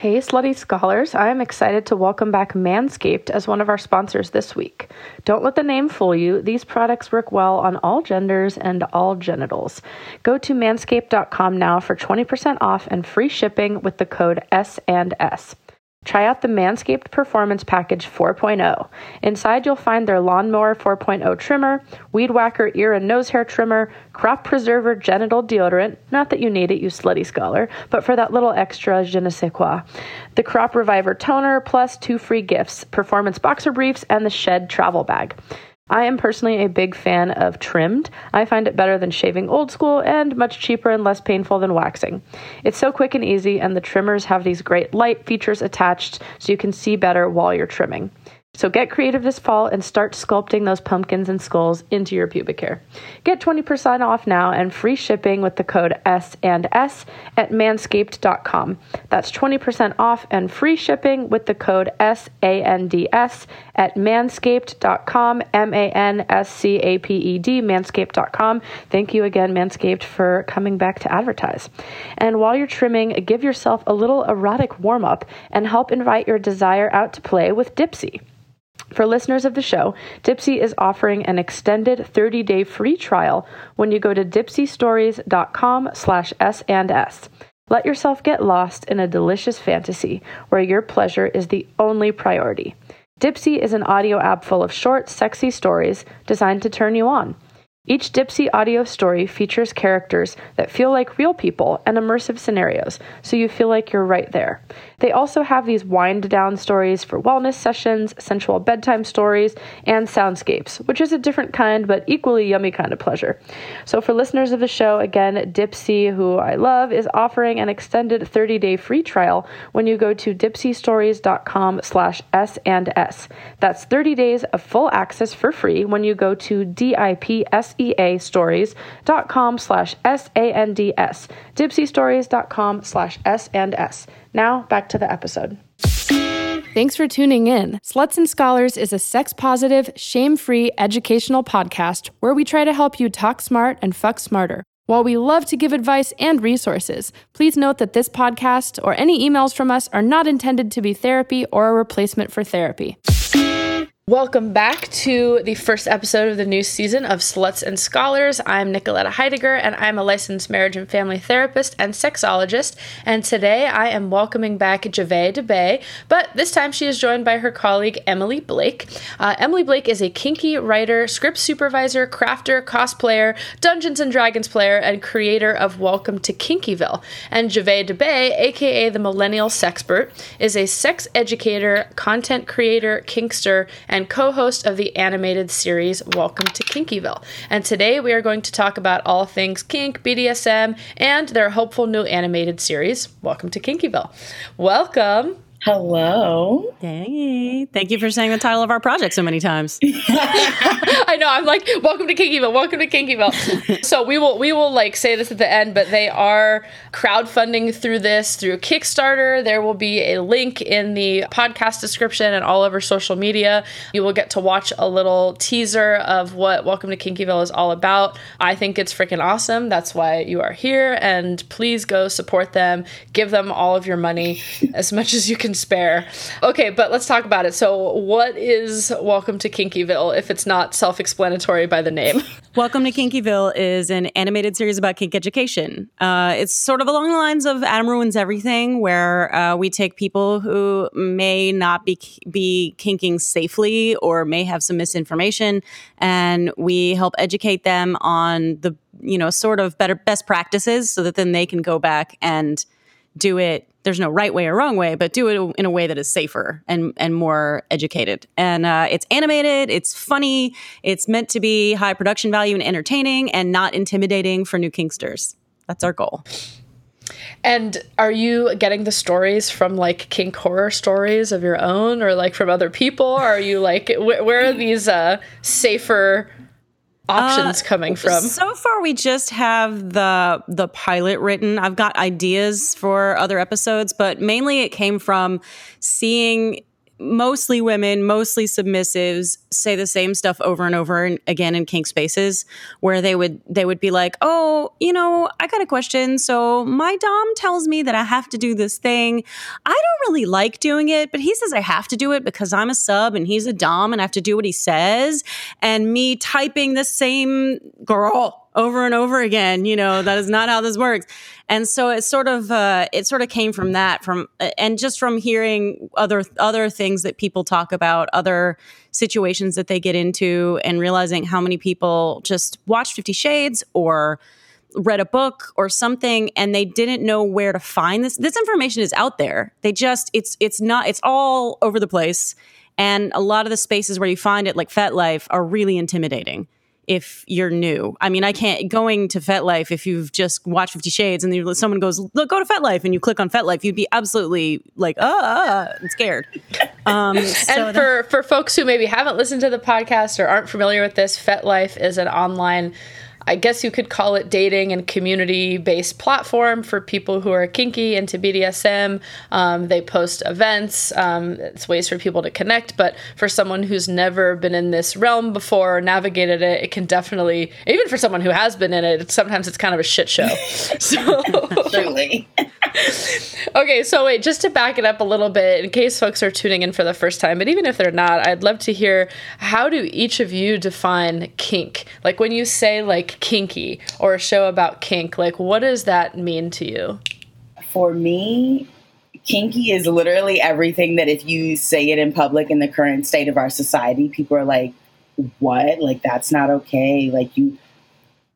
Hey, slutty scholars. I am excited to welcome back Manscaped as one of our sponsors this week. Don't let the name fool you. These products work well on all genders and all genitals. Go to manscaped.com now for 20% off and free shipping with the code S and S. Try out the Manscaped Performance Package 4.0. Inside, you'll find their Lawnmower 4.0 trimmer, Weed Whacker ear and nose hair trimmer, Crop Preserver genital deodorant, not that you need it, you slutty scholar, but for that little extra je ne sais quoi, the Crop Reviver toner, plus two free gifts Performance Boxer Briefs and the Shed Travel Bag. I am personally a big fan of trimmed. I find it better than shaving old school and much cheaper and less painful than waxing. It's so quick and easy, and the trimmers have these great light features attached so you can see better while you're trimming. So get creative this fall and start sculpting those pumpkins and skulls into your pubic hair. Get 20% off now and free shipping with the code S and S at manscaped.com. That's 20% off and free shipping with the code S A N D S at manscaped.com, M A N S C A P E D, manscaped.com. Thank you again, Manscaped, for coming back to advertise. And while you're trimming, give yourself a little erotic warm up and help invite your desire out to play with Dipsea. For listeners of the show, Dipsea is offering an extended 30-day free trial when you go to dipseastories.com slash S and S. Let yourself get lost in a delicious fantasy where your pleasure is the only priority. Dipsea is an audio app full of short, sexy stories designed to turn you on. Each Dipsea audio story features characters that feel like real people and immersive scenarios, so you feel like you're right there. They also have these wind down stories for wellness sessions, sensual bedtime stories, and soundscapes, which is a different kind but equally yummy kind of pleasure. So for listeners of the show, again, Dipsea, who I love, is offering an extended 30-day free trial when you go to dipseastories.com slash S and S. That's 30 days of full access for free when you go to D-I-P-S-E-A stories.com slash S-A-N-D-S. Dipseastories.com slash S and S. Now, back to the episode. Thanks for tuning in. Sluts and Scholars is a sex positive, shame free educational podcast where we try to help you talk smart and fuck smarter. While we love to give advice and resources, please note that this podcast or any emails from us are not intended to be therapy or a replacement for therapy. Welcome back to the first episode of the new season of Sluts and Scholars. I'm Nicoletta Heidegger, and I'm a licensed marriage and family therapist and sexologist. And today I am welcoming back Javée DeBay, but this time she is joined by her colleague Emily Blake. Uh, Emily Blake is a kinky writer, script supervisor, crafter, cosplayer, Dungeons and Dragons player, and creator of Welcome to Kinkyville. And Javée DeBay, aka the Millennial Sexpert, is a sex educator, content creator, kinkster, and and co host of the animated series Welcome to Kinkyville. And today we are going to talk about all things kink, BDSM, and their hopeful new animated series, Welcome to Kinkyville. Welcome. Hello. Hey, thank you for saying the title of our project so many times. I know. I'm like, welcome to Kinkyville. Welcome to Kinkyville. so we will we will like say this at the end, but they are crowdfunding through this through Kickstarter. There will be a link in the podcast description and all over social media. You will get to watch a little teaser of what Welcome to Kinkyville is all about. I think it's freaking awesome. That's why you are here. And please go support them. Give them all of your money as much as you can spare. Okay, but let's talk about it. So, what is Welcome to Kinkyville if it's not self explanatory by the name? Welcome to Kinkyville is an animated series about kink education. Uh, it's sort of along the lines of Adam Ruins Everything, where uh, we take people who may not be, be kinking safely or may have some misinformation, and we help educate them on the you know sort of better best practices so that then they can go back and do it there's no right way or wrong way, but do it in a way that is safer and and more educated. And uh, it's animated, it's funny, it's meant to be high production value and entertaining, and not intimidating for new kinksters. That's our goal. And are you getting the stories from like kink horror stories of your own, or like from other people? Or are you like wh- where are these uh, safer? Options uh, coming from? So far, we just have the the pilot written. I've got ideas for other episodes, but mainly it came from seeing mostly women, mostly submissives say the same stuff over and over and again in kink spaces where they would they would be like, "Oh, you know, I got a question. So my dom tells me that I have to do this thing. I don't really like doing it, but he says I have to do it because I'm a sub and he's a dom and I have to do what he says." And me typing the same girl over and over again. You know, that is not how this works. And so it sort of uh, it sort of came from that from and just from hearing other other things that people talk about, other situations that they get into, and realizing how many people just watch Fifty Shades or read a book or something and they didn't know where to find this this information is out there they just it's it's not it's all over the place and a lot of the spaces where you find it like FetLife are really intimidating if you're new. I mean, I can't going to FetLife if you've just watched Fifty Shades and someone goes, "Look, go to FetLife," and you click on FetLife, you'd be absolutely like, "Ah," scared. Um, so and for for folks who maybe haven't listened to the podcast or aren't familiar with this, FetLife is an online I guess you could call it dating and community based platform for people who are kinky into BDSM. Um, they post events, um, it's ways for people to connect. But for someone who's never been in this realm before or navigated it, it can definitely, even for someone who has been in it, sometimes it's kind of a shit show. so, certainly. okay, so wait, just to back it up a little bit, in case folks are tuning in for the first time, but even if they're not, I'd love to hear how do each of you define kink? Like when you say like kinky or a show about kink, like what does that mean to you? For me, kinky is literally everything that if you say it in public in the current state of our society, people are like, what? Like, that's not okay. Like, you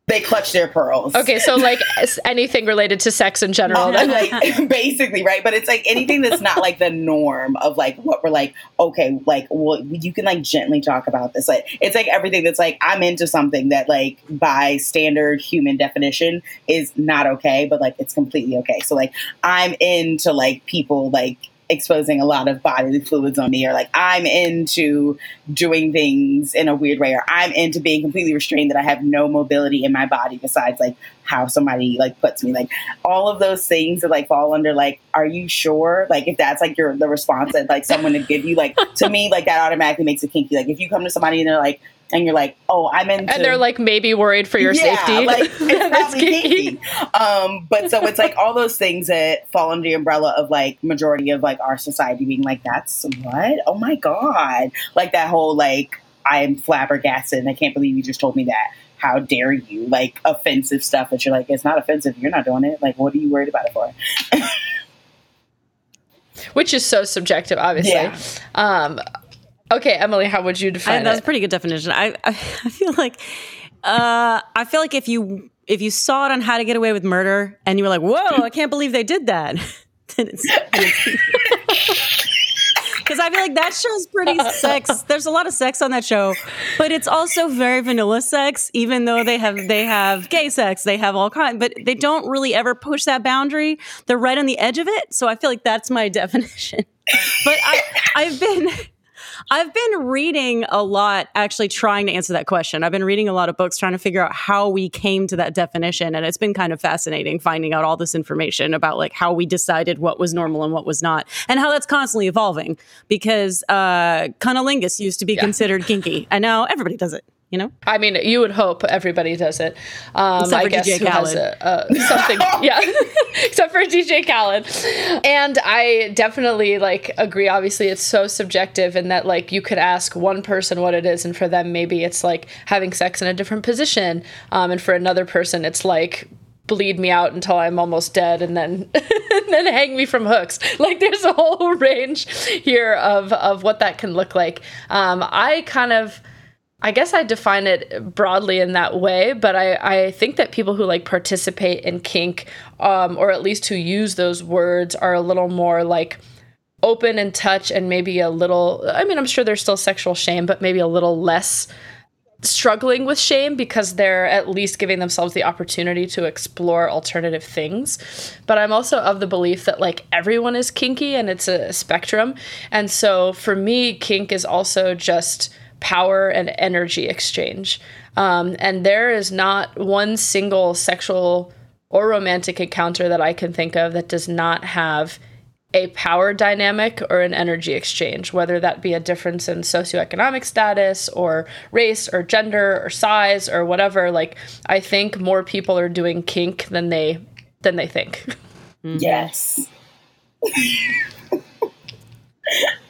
they clutch their pearls. Okay, so like anything related to sex in general, like basically, right? But it's like anything that's not like the norm of like what we're like. Okay, like well, you can like gently talk about this. Like it's like everything that's like I'm into something that like by standard human definition is not okay, but like it's completely okay. So like I'm into like people like exposing a lot of bodily fluids on me or like I'm into doing things in a weird way or I'm into being completely restrained that I have no mobility in my body besides like how somebody like puts me. Like all of those things that like fall under like are you sure? Like if that's like your the response that like someone would give you like to me like that automatically makes it kinky. Like if you come to somebody and they're like and you're like, oh, I'm in. and they're like maybe worried for your yeah, safety. Like it's kinky. Um, but so it's like all those things that fall under the umbrella of like majority of like our society being like, that's what? Oh my god! Like that whole like I am flabbergasted and I can't believe you just told me that. How dare you? Like offensive stuff that you're like, it's not offensive. You're not doing it. Like, what are you worried about it for? Which is so subjective, obviously. Yeah. Um, Okay, Emily, how would you define I, that's a pretty good definition. I, I, I feel like uh, I feel like if you if you saw it on How to Get Away with Murder and you were like, "Whoa, I can't believe they did that," then it's. Because I feel like that show's pretty sex. There's a lot of sex on that show, but it's also very vanilla sex. Even though they have they have gay sex, they have all kind, but they don't really ever push that boundary. They're right on the edge of it. So I feel like that's my definition. But I, I've been I've been reading a lot, actually trying to answer that question. I've been reading a lot of books trying to figure out how we came to that definition. And it's been kind of fascinating finding out all this information about like how we decided what was normal and what was not, and how that's constantly evolving because uh, cunnilingus used to be yeah. considered kinky, and now everybody does it you know? I mean, you would hope everybody does it. Um, Except I guess DJ who Khaled. has a, uh, something, yeah. Except for DJ Khaled. And I definitely like agree. Obviously, it's so subjective in that like you could ask one person what it is, and for them maybe it's like having sex in a different position, um, and for another person it's like bleed me out until I'm almost dead and then and then hang me from hooks. Like there's a whole range here of of what that can look like. Um, I kind of I guess I define it broadly in that way, but I, I think that people who like participate in kink, um, or at least who use those words, are a little more like open and touch and maybe a little, I mean, I'm sure there's still sexual shame, but maybe a little less struggling with shame because they're at least giving themselves the opportunity to explore alternative things. But I'm also of the belief that like everyone is kinky and it's a spectrum. And so for me, kink is also just power and energy exchange. Um, and there is not one single sexual or romantic encounter that I can think of that does not have a power dynamic or an energy exchange, whether that be a difference in socioeconomic status or race or gender or size or whatever. Like I think more people are doing kink than they than they think. Yes.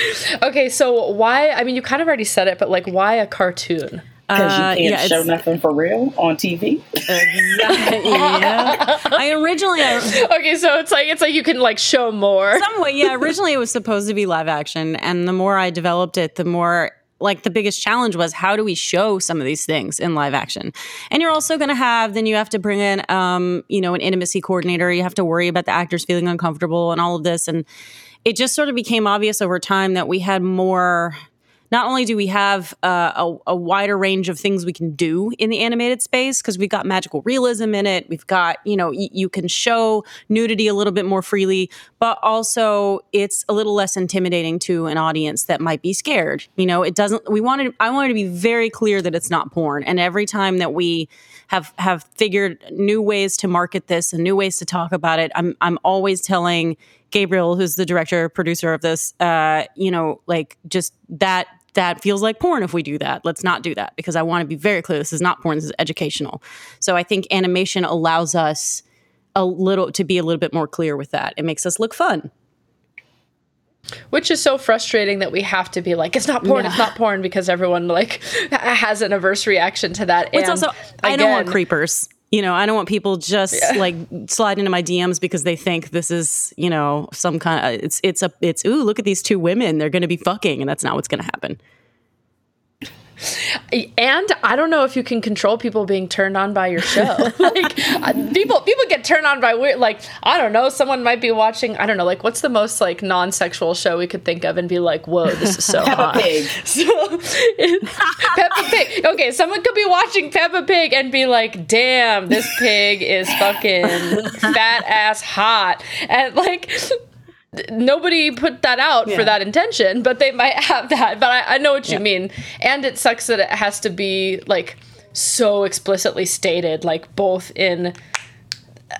okay, so why? I mean, you kind of already said it, but like, why a cartoon? Because uh, you can't yeah, show nothing for real on TV. yeah. I originally I, okay, so it's like it's like you can like show more. Some way, yeah. Originally, it was supposed to be live action, and the more I developed it, the more like the biggest challenge was how do we show some of these things in live action and you're also going to have then you have to bring in um, you know an intimacy coordinator you have to worry about the actors feeling uncomfortable and all of this and it just sort of became obvious over time that we had more not only do we have uh, a, a, wider range of things we can do in the animated space because we've got magical realism in it we've got you know y- you can show nudity a little bit more freely but also it's a little less intimidating to an audience that might be scared you know? It doesn't we wanted i wanted to be very clear that it's not porn and every time that we have have figured new ways to market this and new ways to talk about it i'm i'm always telling Gabriel, who's the director producer of this, uh, you know, like just that that feels like porn if we do that. Let's not do that because I want to be very clear this is not porn, this is educational. So I think animation allows us a little to be a little bit more clear with that. It makes us look fun. Which is so frustrating that we have to be like, it's not porn, yeah. it's not porn, because everyone like has an adverse reaction to that. It's also, again, I don't want creepers. You know, I don't want people just yeah. like slide into my DMs because they think this is, you know, some kind of it's it's a it's ooh, look at these two women, they're going to be fucking and that's not what's going to happen. And I don't know if you can control people being turned on by your show. like people people get turned on by weird like I don't know, someone might be watching, I don't know, like what's the most like non-sexual show we could think of and be like, "Whoa, this is so Peppa hot." Pig. So, Peppa Pig. Okay, someone could be watching Peppa Pig and be like, "Damn, this pig is fucking fat ass hot." And like nobody put that out yeah. for that intention, but they might have that. But I, I know what you yeah. mean. And it sucks that it has to be like so explicitly stated, like both in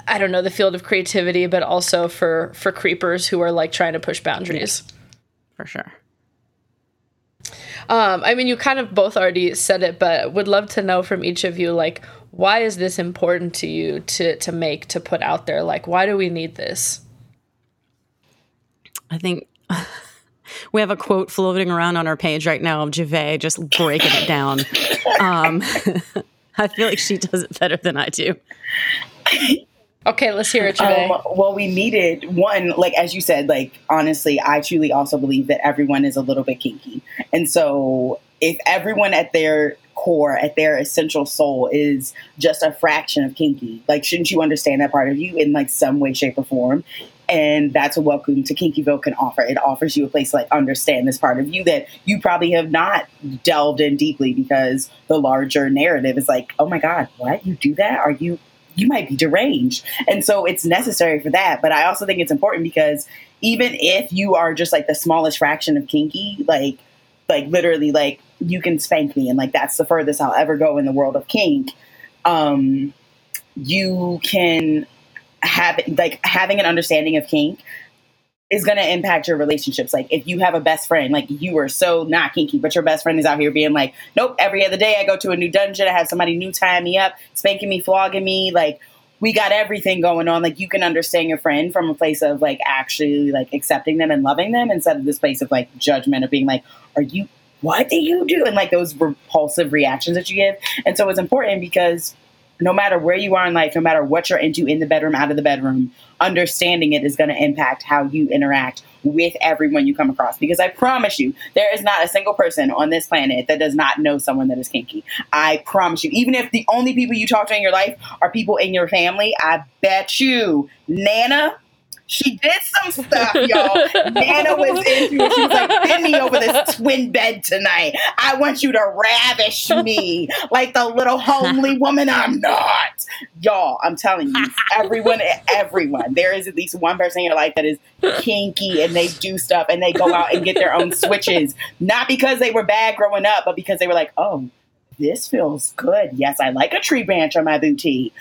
I don't know the field of creativity, but also for for creepers who are like trying to push boundaries. For sure. Um, I mean, you kind of both already said it, but would love to know from each of you, like, why is this important to you to to make to put out there? Like, why do we need this? I think we have a quote floating around on our page right now of Javeh just breaking it down. Um, I feel like she does it better than I do. Okay, let's hear it, Javeh. Um, well, we needed one, like as you said, like honestly, I truly also believe that everyone is a little bit kinky, and so if everyone at their core, at their essential soul, is just a fraction of kinky, like shouldn't you understand that part of you in like some way, shape, or form? And that's a welcome to Kinkyville can offer. It offers you a place to like understand this part of you that you probably have not delved in deeply because the larger narrative is like, oh my God, what? You do that? Are you you might be deranged. And so it's necessary for that. But I also think it's important because even if you are just like the smallest fraction of kinky, like like literally like you can spank me and like that's the furthest I'll ever go in the world of kink. Um you can have like having an understanding of kink is going to impact your relationships. Like if you have a best friend, like you are so not kinky, but your best friend is out here being like, nope, every other day I go to a new dungeon, I have somebody new tying me up, spanking me, flogging me, like we got everything going on. Like you can understand your friend from a place of like actually like accepting them and loving them instead of this place of like judgment of being like, are you what do you do? And like those repulsive reactions that you give. And so it's important because no matter where you are in life, no matter what you're into in the bedroom, out of the bedroom, understanding it is going to impact how you interact with everyone you come across. Because I promise you, there is not a single person on this planet that does not know someone that is kinky. I promise you. Even if the only people you talk to in your life are people in your family, I bet you Nana She did some stuff, y'all. Nana was into it. She was like, bend me over this twin bed tonight. I want you to ravish me like the little homely woman I'm not. Y'all, I'm telling you, everyone, everyone, there is at least one person in your life that is kinky and they do stuff and they go out and get their own switches. Not because they were bad growing up, but because they were like, oh, this feels good. Yes, I like a tree branch on my booty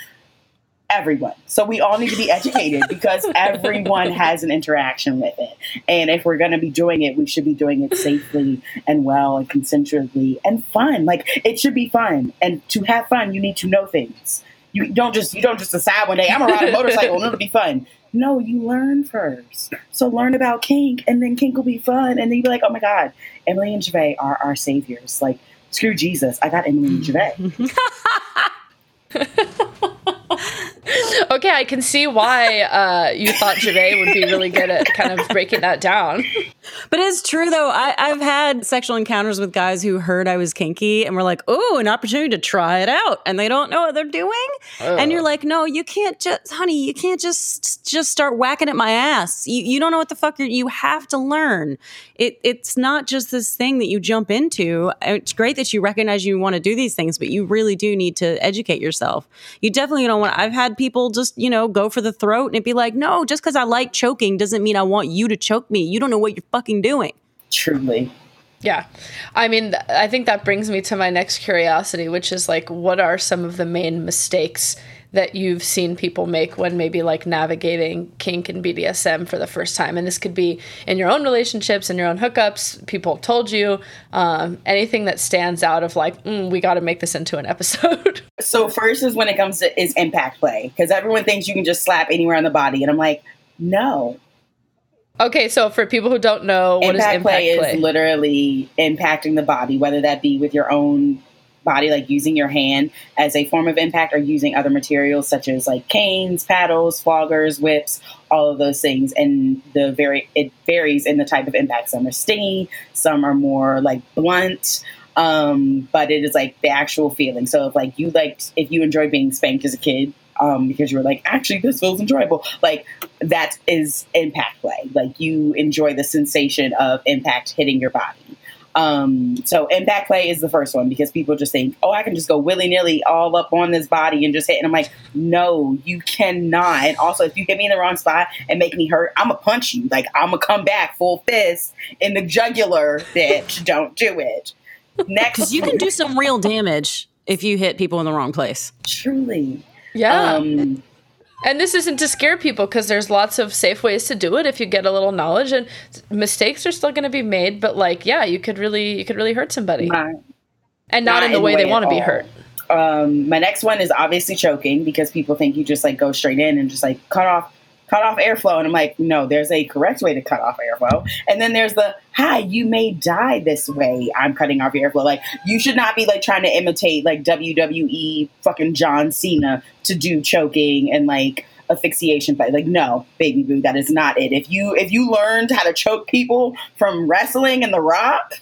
everyone. So we all need to be educated because everyone has an interaction with it. And if we're going to be doing it, we should be doing it safely and well and consensually and fun. Like it should be fun. And to have fun, you need to know things. You don't just you don't just decide one day I'm gonna ride a motorcycle and it'll be fun. No, you learn first. So learn about kink, and then kink will be fun, and then you'll be like, oh my god, Emily and Javay are our saviors. Like screw Jesus, I got Emily and Javay. okay, I can see why uh, you thought Javay would be really good at kind of breaking that down. But it's true though. I, have had sexual encounters with guys who heard I was kinky and were like, "Oh, an opportunity to try it out," and they don't know what they're doing. And you're oh. like, "No, you can't just, honey, you can't just just start whacking at my ass. You, you don't know what the fuck you're. You have to learn. It it's not just this thing that you jump into. It's great that you recognize you want to do these things, but you really do need to educate yourself. You definitely don't want. I've had people just you know go for the throat and it'd be like, no, just because I like choking doesn't mean I want you to choke me. You don't know what you're fucking doing. Truly. Yeah. I mean, I think that brings me to my next curiosity, which is like, what are some of the main mistakes that you've seen people make when maybe like navigating kink and BDSM for the first time? And this could be in your own relationships and your own hookups, people have told you, um, anything that stands out of like, mm, we got to make this into an episode. so, first is when it comes to is impact play, because everyone thinks you can just slap anywhere on the body. And I'm like, no, Okay, so for people who don't know, what impact is impact play? play? Is literally impacting the body, whether that be with your own body, like using your hand as a form of impact, or using other materials such as like canes, paddles, floggers, whips, all of those things. And the very it varies in the type of impact. Some are stingy, some are more like blunt. Um, but it is like the actual feeling. So if like you like if you enjoy being spanked as a kid, um, because you were like, actually, this feels enjoyable. Like that is impact play. Like you enjoy the sensation of impact hitting your body. Um, so impact play is the first one because people just think, oh, I can just go willy nilly all up on this body and just hit. And I'm like, no, you cannot. And also, if you hit me in the wrong spot and make me hurt, I'm gonna punch you. Like I'm gonna come back full fist in the jugular, bitch. Don't do it. Next, because you can do some real damage if you hit people in the wrong place. Truly. Yeah. Um, and this isn't to scare people because there's lots of safe ways to do it if you get a little knowledge and mistakes are still going to be made but like yeah you could really you could really hurt somebody. Not, and not, not in the way, way they want to be hurt. um, my next one is obviously choking because people think you just like go straight in and just like cut off cut off airflow. And I'm like, no, there's a correct way to cut off airflow. And then there's the, hi, you may die this way. I'm cutting off your airflow. Like, you should not be like trying to imitate like WWE fucking John Cena to do choking and like asphyxiation play. Like, no, baby boo, that is not it. If you if you learned how to choke people from wrestling and The Rock,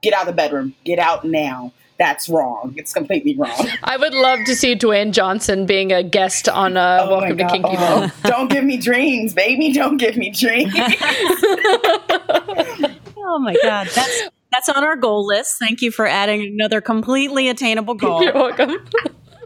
get out of the bedroom. Get out now that's wrong. It's completely wrong. I would love to see Dwayne Johnson being a guest on uh, oh Welcome to Kinky oh, Don't give me dreams, baby. Don't give me dreams. oh my god, that's that's on our goal list. Thank you for adding another completely attainable goal. You're welcome.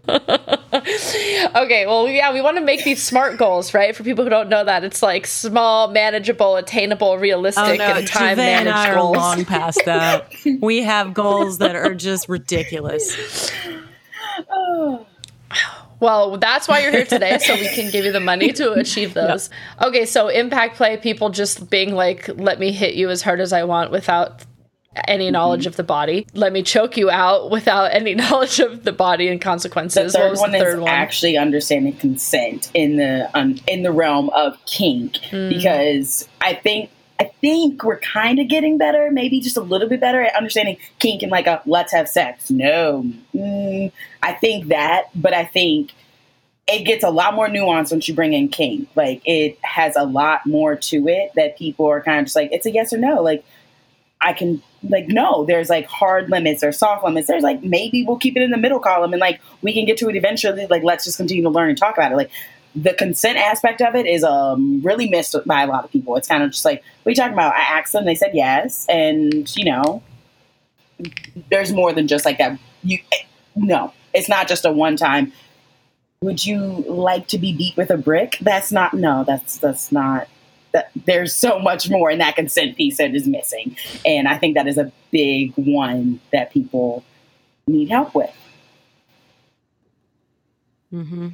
okay, well, yeah, we want to make these smart goals, right? For people who don't know that, it's like small, manageable, attainable, realistic, oh, no. and time managed and I goals. Are long past that. we have goals that are just ridiculous. Well, that's why you're here today, so we can give you the money to achieve those. Yep. Okay, so impact play, people just being like, let me hit you as hard as I want without any mm-hmm. knowledge mm-hmm. of the body. Let me choke you out without any knowledge of the body and consequences. The third one the third is one? actually understanding consent in the um, in the realm of kink mm. because I think I think we're kind of getting better, maybe just a little bit better at understanding kink and like a let's have sex. No, mm, I think that, but I think it gets a lot more nuance once you bring in kink. Like it has a lot more to it that people are kind of just like it's a yes or no. Like I can like no there's like hard limits or soft limits there's like maybe we'll keep it in the middle column and like we can get to it eventually like let's just continue to learn and talk about it like the consent aspect of it is um really missed by a lot of people. It's kind of just like, what are you talking about? I asked them, they said yes, and you know, there's more than just like that. You no, it's not just a one time. Would you like to be beat with a brick? That's not no. That's that's not. That, there's so much more in that consent piece that is missing, and I think that is a big one that people need help with. Mm-hmm.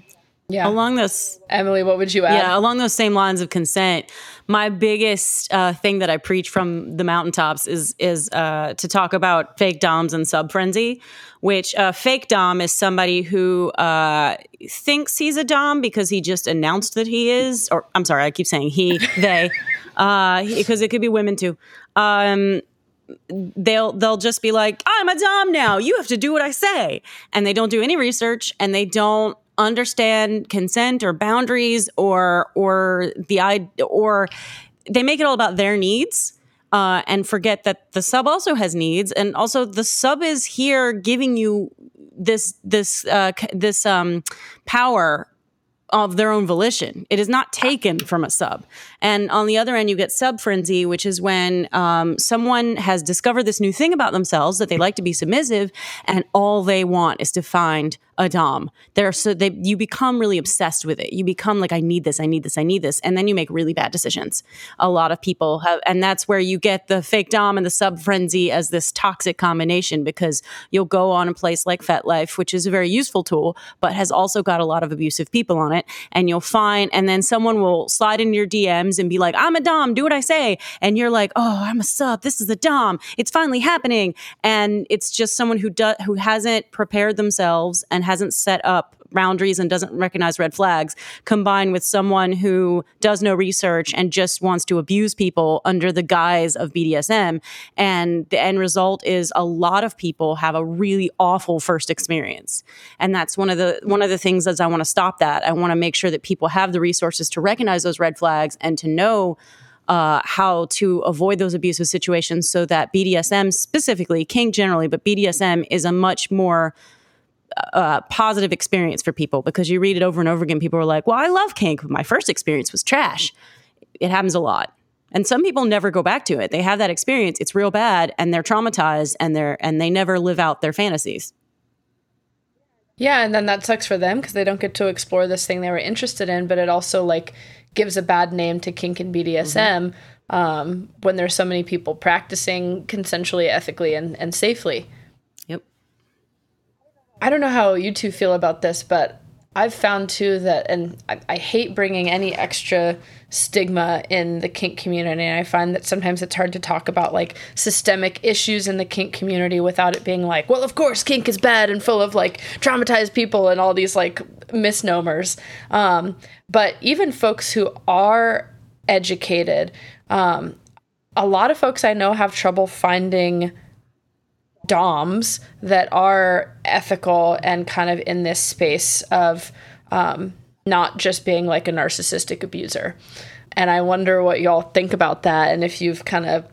Yeah. Along those, Emily, what would you add? yeah, along those same lines of consent, my biggest uh, thing that I preach from the mountaintops is is uh, to talk about fake doms and sub frenzy. Which uh, fake dom is somebody who uh, thinks he's a dom because he just announced that he is, or I'm sorry, I keep saying he, they, because it could be women too. Um, they'll they'll just be like, "I'm a dom now. You have to do what I say," and they don't do any research and they don't understand consent or boundaries or or the or they make it all about their needs uh, and forget that the sub also has needs and also the sub is here giving you this this uh, this um, power of their own volition. It is not taken from a sub. And on the other end, you get sub frenzy, which is when um, someone has discovered this new thing about themselves that they like to be submissive, and all they want is to find a dom. They're so they you become really obsessed with it. You become like, I need this, I need this, I need this, and then you make really bad decisions. A lot of people have, and that's where you get the fake dom and the sub frenzy as this toxic combination because you'll go on a place like FetLife, which is a very useful tool, but has also got a lot of abusive people on it, and you'll find, and then someone will slide into your DMs and be like, I'm a dom, do what I say, and you're like, oh, I'm a sub, this is a dom, it's finally happening, and it's just someone who does who hasn't prepared themselves and hasn't set up boundaries and doesn't recognize red flags combined with someone who does no research and just wants to abuse people under the guise of BDSM and the end result is a lot of people have a really awful first experience. And that's one of the one of the things as I want to stop that. I want to make sure that people have the resources to recognize those red flags and to know uh, how to avoid those abusive situations so that BDSM specifically, kink generally, but BDSM is a much more uh, positive experience for people because you read it over and over again. People are like, well, I love kink, but my first experience was trash. It happens a lot. And some people never go back to it. They have that experience. It's real bad and they're traumatized and they're and they never live out their fantasies. Yeah, and then that sucks for them because they don't get to explore this thing they were interested in, but it also like gives a bad name to kink and BDSM um, when there's so many people practicing consensually, ethically, and, and safely. I don't know how you two feel about this, but I've found too that, and I, I hate bringing any extra stigma in the kink community. And I find that sometimes it's hard to talk about like systemic issues in the kink community without it being like, well, of course, kink is bad and full of like traumatized people and all these like misnomers. Um, but even folks who are educated, um, a lot of folks I know have trouble finding DOMs that are ethical and kind of in this space of um, not just being like a narcissistic abuser. And I wonder what y'all think about that and if you've kind of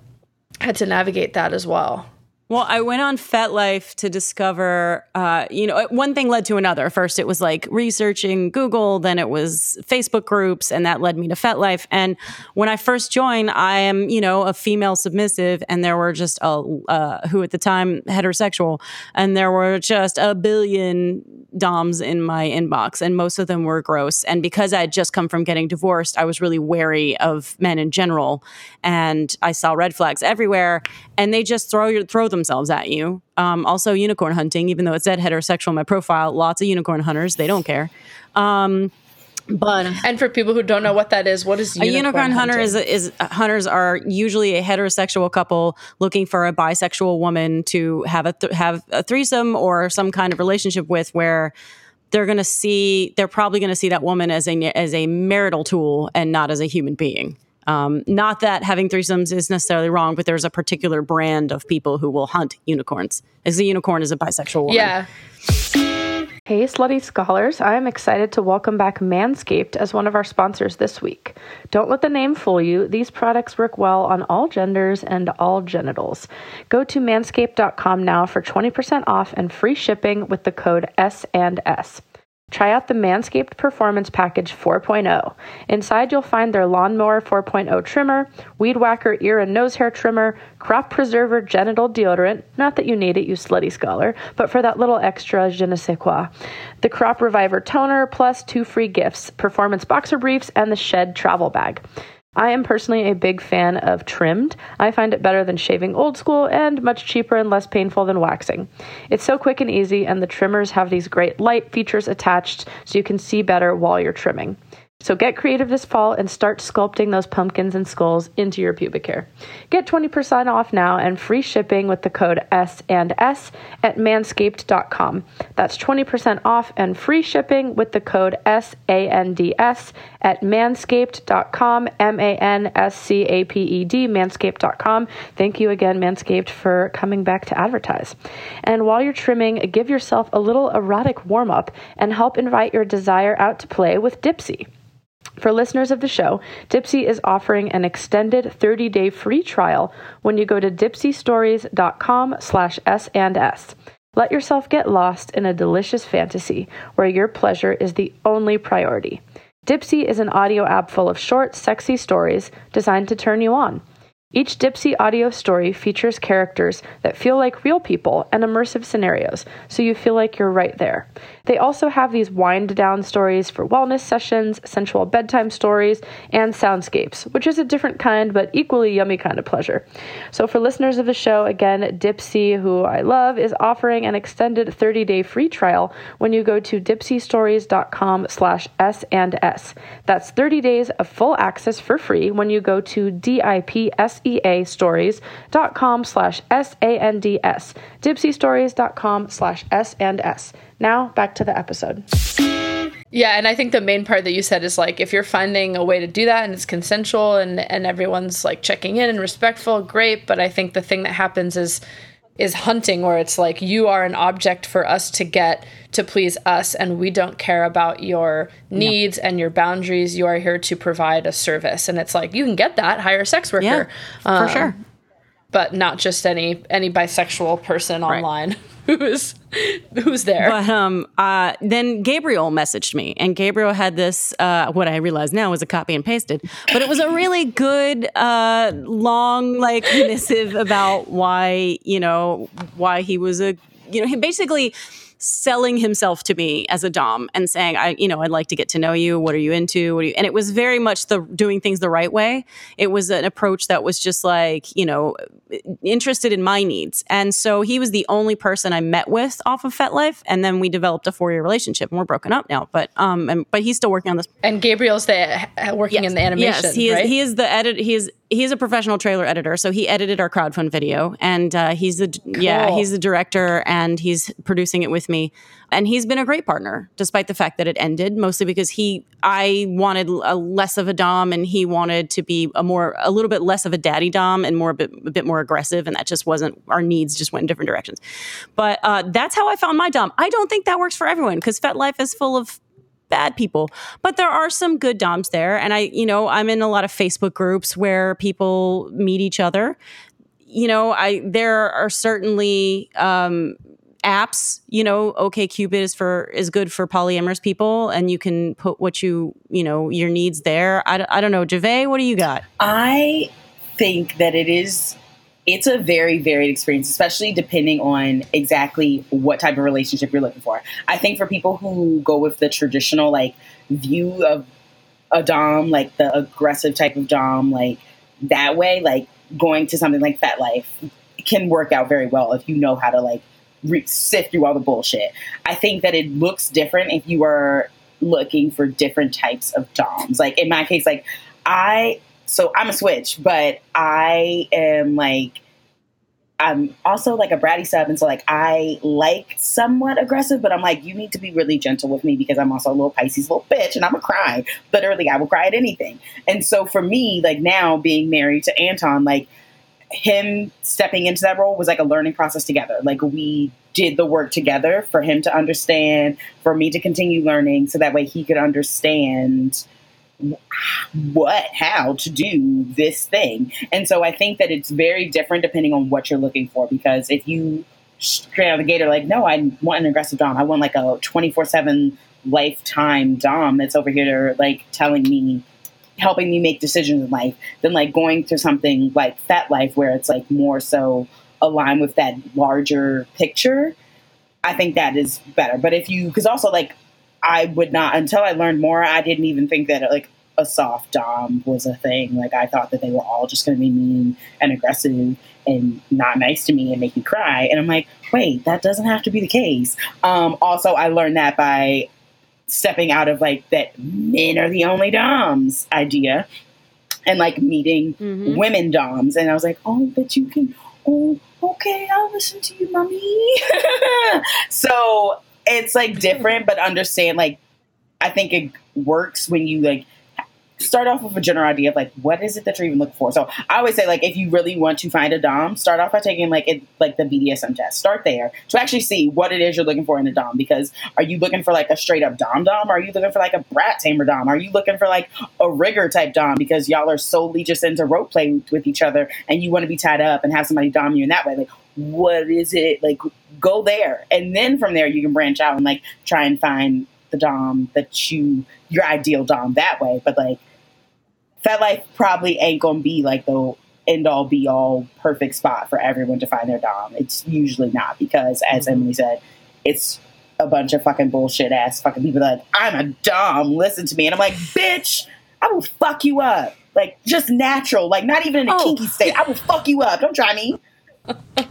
had to navigate that as well. Well, I went on FetLife to discover, uh, you know, one thing led to another. First, it was like researching Google, then it was Facebook groups, and that led me to FetLife. And when I first joined, I am, you know, a female submissive, and there were just a, uh, who at the time heterosexual, and there were just a billion DOMs in my inbox, and most of them were gross. And because I had just come from getting divorced, I was really wary of men in general, and I saw red flags everywhere, and they just throw your throw themselves at you. Um, also, unicorn hunting, even though it said heterosexual in my profile, lots of unicorn hunters. They don't care. Um, but And for people who don't know what that is, what is a unicorn hunter is, is hunters are usually a heterosexual couple looking for a bisexual woman to have a th- have a threesome or some kind of relationship with where they're going to see they're probably going to see that woman as a as a marital tool and not as a human being. Um, not that having threesomes is necessarily wrong, but there's a particular brand of people who will hunt unicorns. As a unicorn is a bisexual woman. Yeah. Hey, slutty scholars. I am excited to welcome back Manscaped as one of our sponsors this week. Don't let the name fool you. These products work well on all genders and all genitals. Go to manscaped.com now for 20% off and free shipping with the code S and S. Try out the Manscaped Performance Package 4.0. Inside, you'll find their Lawnmower 4.0 trimmer, Weed Whacker ear and nose hair trimmer, Crop Preserver genital deodorant, not that you need it, you slutty scholar, but for that little extra je ne sais quoi, the Crop Reviver toner, plus two free gifts performance boxer briefs and the Shed travel bag. I am personally a big fan of trimmed. I find it better than shaving old school and much cheaper and less painful than waxing. It's so quick and easy, and the trimmers have these great light features attached so you can see better while you're trimming. So get creative this fall and start sculpting those pumpkins and skulls into your pubic hair. Get 20% off now and free shipping with the code S and S at manscaped.com. That's 20% off and free shipping with the code S A N D S at manscaped.com, M A N S C A P E D, manscaped.com. Thank you again, Manscaped, for coming back to advertise. And while you're trimming, give yourself a little erotic warm up and help invite your desire out to play with Dipsea. For listeners of the show, Dipsea is offering an extended 30-day free trial when you go to dipseastories.com slash S and S. Let yourself get lost in a delicious fantasy where your pleasure is the only priority. Dipsea is an audio app full of short, sexy stories designed to turn you on. Each Dipsea audio story features characters that feel like real people and immersive scenarios, so you feel like you're right there. They also have these wind down stories for wellness sessions, sensual bedtime stories, and soundscapes, which is a different kind but equally yummy kind of pleasure. So for listeners of the show, again, Dipsea, who I love, is offering an extended 30-day free trial when you go to dipseastories.com slash S and S. That's 30 days of full access for free when you go to D-I-P-S-E-A stories.com slash S-A-N-D-S. Dipseastories.com slash S and S. Now back to the episode. Yeah, and I think the main part that you said is like if you're finding a way to do that and it's consensual and and everyone's like checking in and respectful, great. But I think the thing that happens is is hunting where it's like you are an object for us to get to please us and we don't care about your needs and your boundaries. You are here to provide a service. And it's like you can get that hire a sex worker. Yeah, for um, sure. but not just any any bisexual person online who's who's there But um, uh, then Gabriel messaged me, and Gabriel had this. Uh, what I realize now was a copy and pasted, but it was a really good, uh, long, like missive about why you know why he was a you know he basically selling himself to me as a dom and saying i you know i'd like to get to know you what are you into what are you and it was very much the doing things the right way it was an approach that was just like you know interested in my needs and so he was the only person i met with off of fetlife and then we developed a four-year relationship and we're broken up now but um and, but he's still working on this and gabriel's the working in the animation Yes, he is. right? He is the edit. He is. He's a professional trailer editor, so he edited our crowdfund video, and uh, he's the yeah he's the director, and he's producing it with me, and he's been a great partner, despite the fact that it ended, mostly because he I wanted a less of a dom, and he wanted to be a more a little bit less of a daddy dom, and more a bit a bit more aggressive, and that just wasn't our needs just went in different directions, but uh, that's how I found my dom. I don't think that works for everyone because FetLife is full of bad people. But there are some good doms there. And i you know i'm in a lot of facebook groups where people meet each other. You know i there are certainly um apps you know OkCupid is for is good for polyamorous people and you can put what you you know your needs there. I, I don't know. Jave, what do you got? I think that it is it's a very varied experience, especially depending on exactly what type of relationship you're looking for. I think for people who go with the traditional like view of a dom, like the aggressive type of dom, like that way, like going to something like FetLife can work out very well if you know how to like re- sift through all the bullshit. I think that it looks different if you are looking for different types of doms. Like in my case, like I so I'm a switch, but I am like I'm also like a bratty sub, and so like I like somewhat aggressive, but I'm like you need to be really gentle with me because I'm also a little Pisces little bitch, and I'm a cry. Literally, I will cry at anything. And so for me, like now being married to Anton, like him stepping into that role was like a learning process together. Like we did the work together for him to understand, for me to continue learning, so that way he could understand what how to do this thing. And so i think that it's very different depending on what you're looking for because if you straight out of the gate are like no i want an aggressive dom. I want like a 24-7 lifetime dom that's over here like telling me helping me make decisions in life than like going through something like FetLife where it's like more so aligned with that larger picture i think that is better. But if you because also like i would not until i learned more i didn't even think that like a soft dom was a thing. Like i thought that they were all just going to be mean and aggressive and not nice to me and make me cry. And i'm like wait that doesn't have to be the case. Um also i learned that by stepping out of like that men are the only doms idea and like meeting Mhm. women doms. And i was like oh but you can oh okay i'll listen to you mommy. So it's like different but understand like i think it works when you like start off with a general idea of like what is it that you're even looking for? So i always say like if you really want to find a dom start off by taking like it like the bdsm test. Start there to actually see what it is you're looking for in a dom because are you looking for like a straight up dom dom? Are you looking for like a brat tamer dom? Are you looking for like a rigger type dom? Because y'all are solely just into rope play with each other and you want to be tied up and have somebody dom you in that way. Like what is it like go there and then from there you can branch out and like try and find the dom that you your ideal dom that way but like FetLife probably ain't gonna be like the end all be all perfect spot for everyone to find their dom. It's usually not because, as mm-hmm. Emily said, it's a bunch of fucking bullshit ass fucking people that like, I'm a dom. Listen to me, and I'm like, bitch, I will fuck you up. Like just natural, like not even in a Oh. kinky state. I will fuck you up. Don't try me.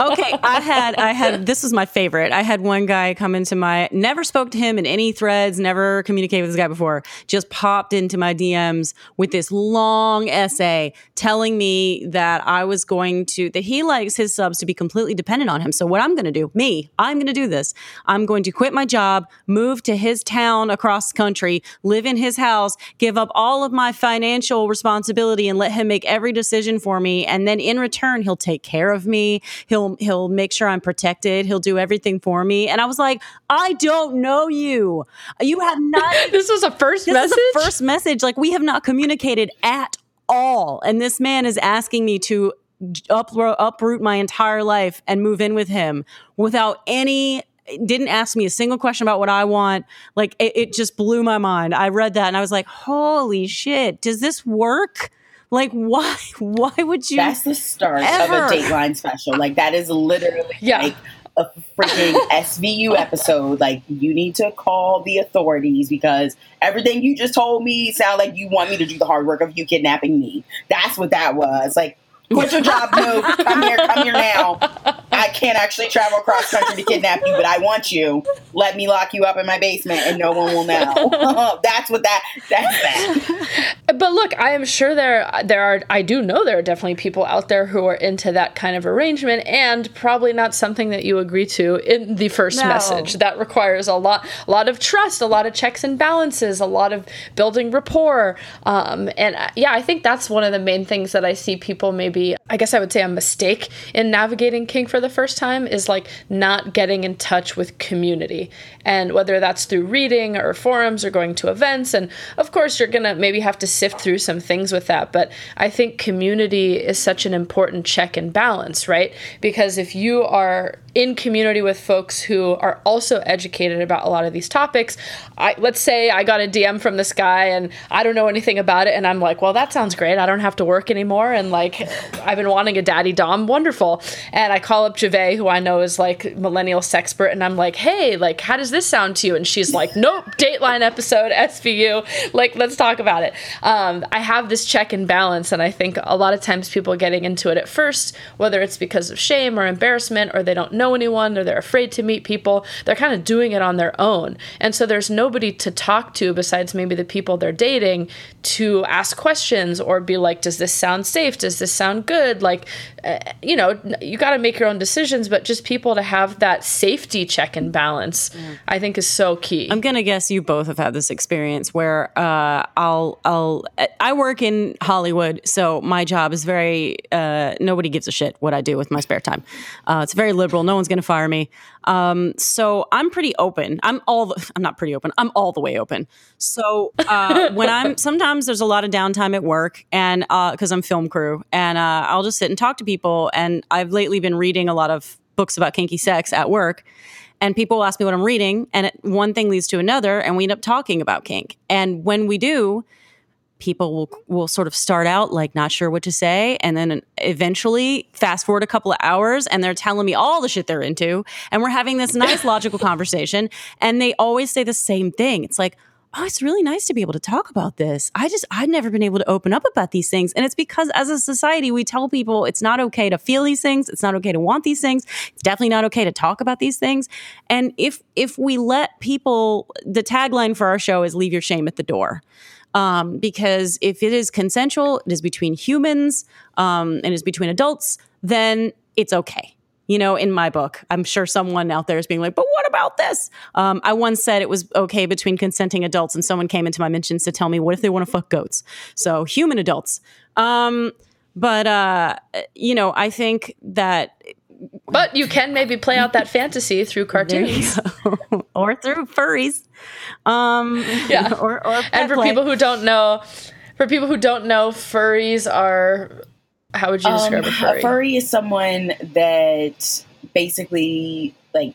okay i had i had this was my favorite. I had one guy come into my never spoke to him in any threads never communicated with this guy before. Just popped into my dms with this long essay telling me that i was going to that he likes his subs to be completely dependent on him. So what i'm going to do me i'm going to do this. I'm going to quit my job move to his town across the country live in his house give up all of my financial responsibility and let him make every decision for me. And then in return he'll take care of me. He'll he'll he'll make sure i'm protected he'll do everything for me and i was like i don't know you you have not This was a first this message. is the first message like we have not communicated at all and this man is asking me to upro- uproot my entire life and move in with him without any didn't ask me a single question about what I want. Like it, it just blew my mind. I read that and I was like, "Holy shit! Does this work? Like, why? Why would you?" That's the start Ever. of a Dateline special. Like that is literally Yeah. like a freaking SVU episode. Like you need to call the authorities because everything you just told me sound like you want me to do the hard work of you kidnapping me. That's what that was. Like quit your job, move, come here, come here now. I can't actually travel across country to kidnap you, but I want you. Let me lock you up in my basement and no one will know. that's what that that's that. But look, I am sure there there are I do know there are definitely people out there who are into that kind of arrangement and probably not something that you agree to in the first No. message. That requires a lot a lot of trust, a lot of checks and balances, a lot of building rapport. Um, and uh, yeah, I think that's one of the main things that I see people maybe I guess I would say a mistake in navigating kink for the first time is like not getting in touch with community. And whether that's through reading or forums or going to events and of course you're going to maybe have to sift through some things with that, but I think community is such an important check and balance, right? Because if you are in community with folks who are also educated about a lot of these topics. I let's say I got a DM from this guy and I don't know anything about it and I'm like, "Well, that sounds great. I don't have to work anymore and like I've been wanting a daddy dom, wonderful." And I call up Jave, who I know is like millennial sexpert and I'm like, "Hey, like how does this sound to you?" And she's like, "Nope, Dateline episode SVU. Like let's talk about it." Um, I have this check and balance and I think a lot of times people getting into it at first, whether it's because of shame or embarrassment or they don't know anyone or they're afraid to meet people, they're kind of doing it on their own. And so there's nobody to talk to besides maybe the people they're dating to ask questions or be like, does this sound safe? Does this sound good? Like, uh, you know, you got to make your own decisions, but just people to have that safety check and balance, I think is so key. I'm gonna guess you both have had this experience where uh, I'll I'll I work in Hollywood, so my job is very uh, nobody gives a shit what I do with my spare time. Uh, it's very liberal. No one's gonna fire me. Um, so I'm pretty open. I'm all the, I'm not pretty open. I'm all the way open. So uh, when I'm sometimes there's a lot of downtime at work, and uh because I'm film crew, and uh, I'll just sit and talk to people. And I've lately been reading a lot of books about kinky sex at work. and people ask me what I'm reading, and it, one thing leads to another, and we end up talking about kink. And when we do, people will will sort of start out like not sure what to say. And then eventually fast forward a couple of hours and they're telling me all the shit they're into. And we're having this nice logical conversation. And they always say the same thing. It's like oh it's really nice to be able to talk about this. I just i've never been able to open up about these things. And it's because as a society we tell people it's not okay to feel these things. It's not okay to want these things. It's definitely not okay to talk about these things. And if if we let people the tagline for our show is leave your shame at the door um, because if it is consensual, it is between humans, um, and is between adults, then it's okay. You know, in my book, I'm sure someone out there is being like, but what about this? Um, I once said it was okay between consenting adults, and someone came into my mentions to tell me, what if they want to fuck goats? So, human adults. Um, but, uh, you know, I think that but you can maybe play out that fantasy through cartoons or through furries. Um, yeah. Or, or and for play. people who don't know, for people who don't know, furries are. How would you describe um, a furry? A furry is someone that basically like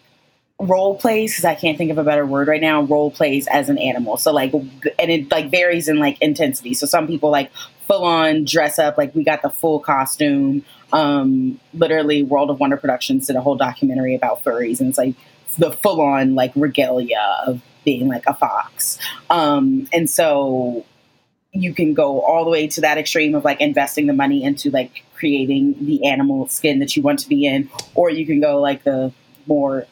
role plays because I can't think of a better word right now. Role plays as an animal, so like, and it like varies in like intensity. So some people like full on dress up, like we got the full costume. Um, literally, World of Wonder Productions did a whole documentary about furries, and it's like the full on like regalia of being like a fox. Um, and so you can go all the way to that extreme of like investing the money into like creating the animal skin that you want to be in, or you can go like the more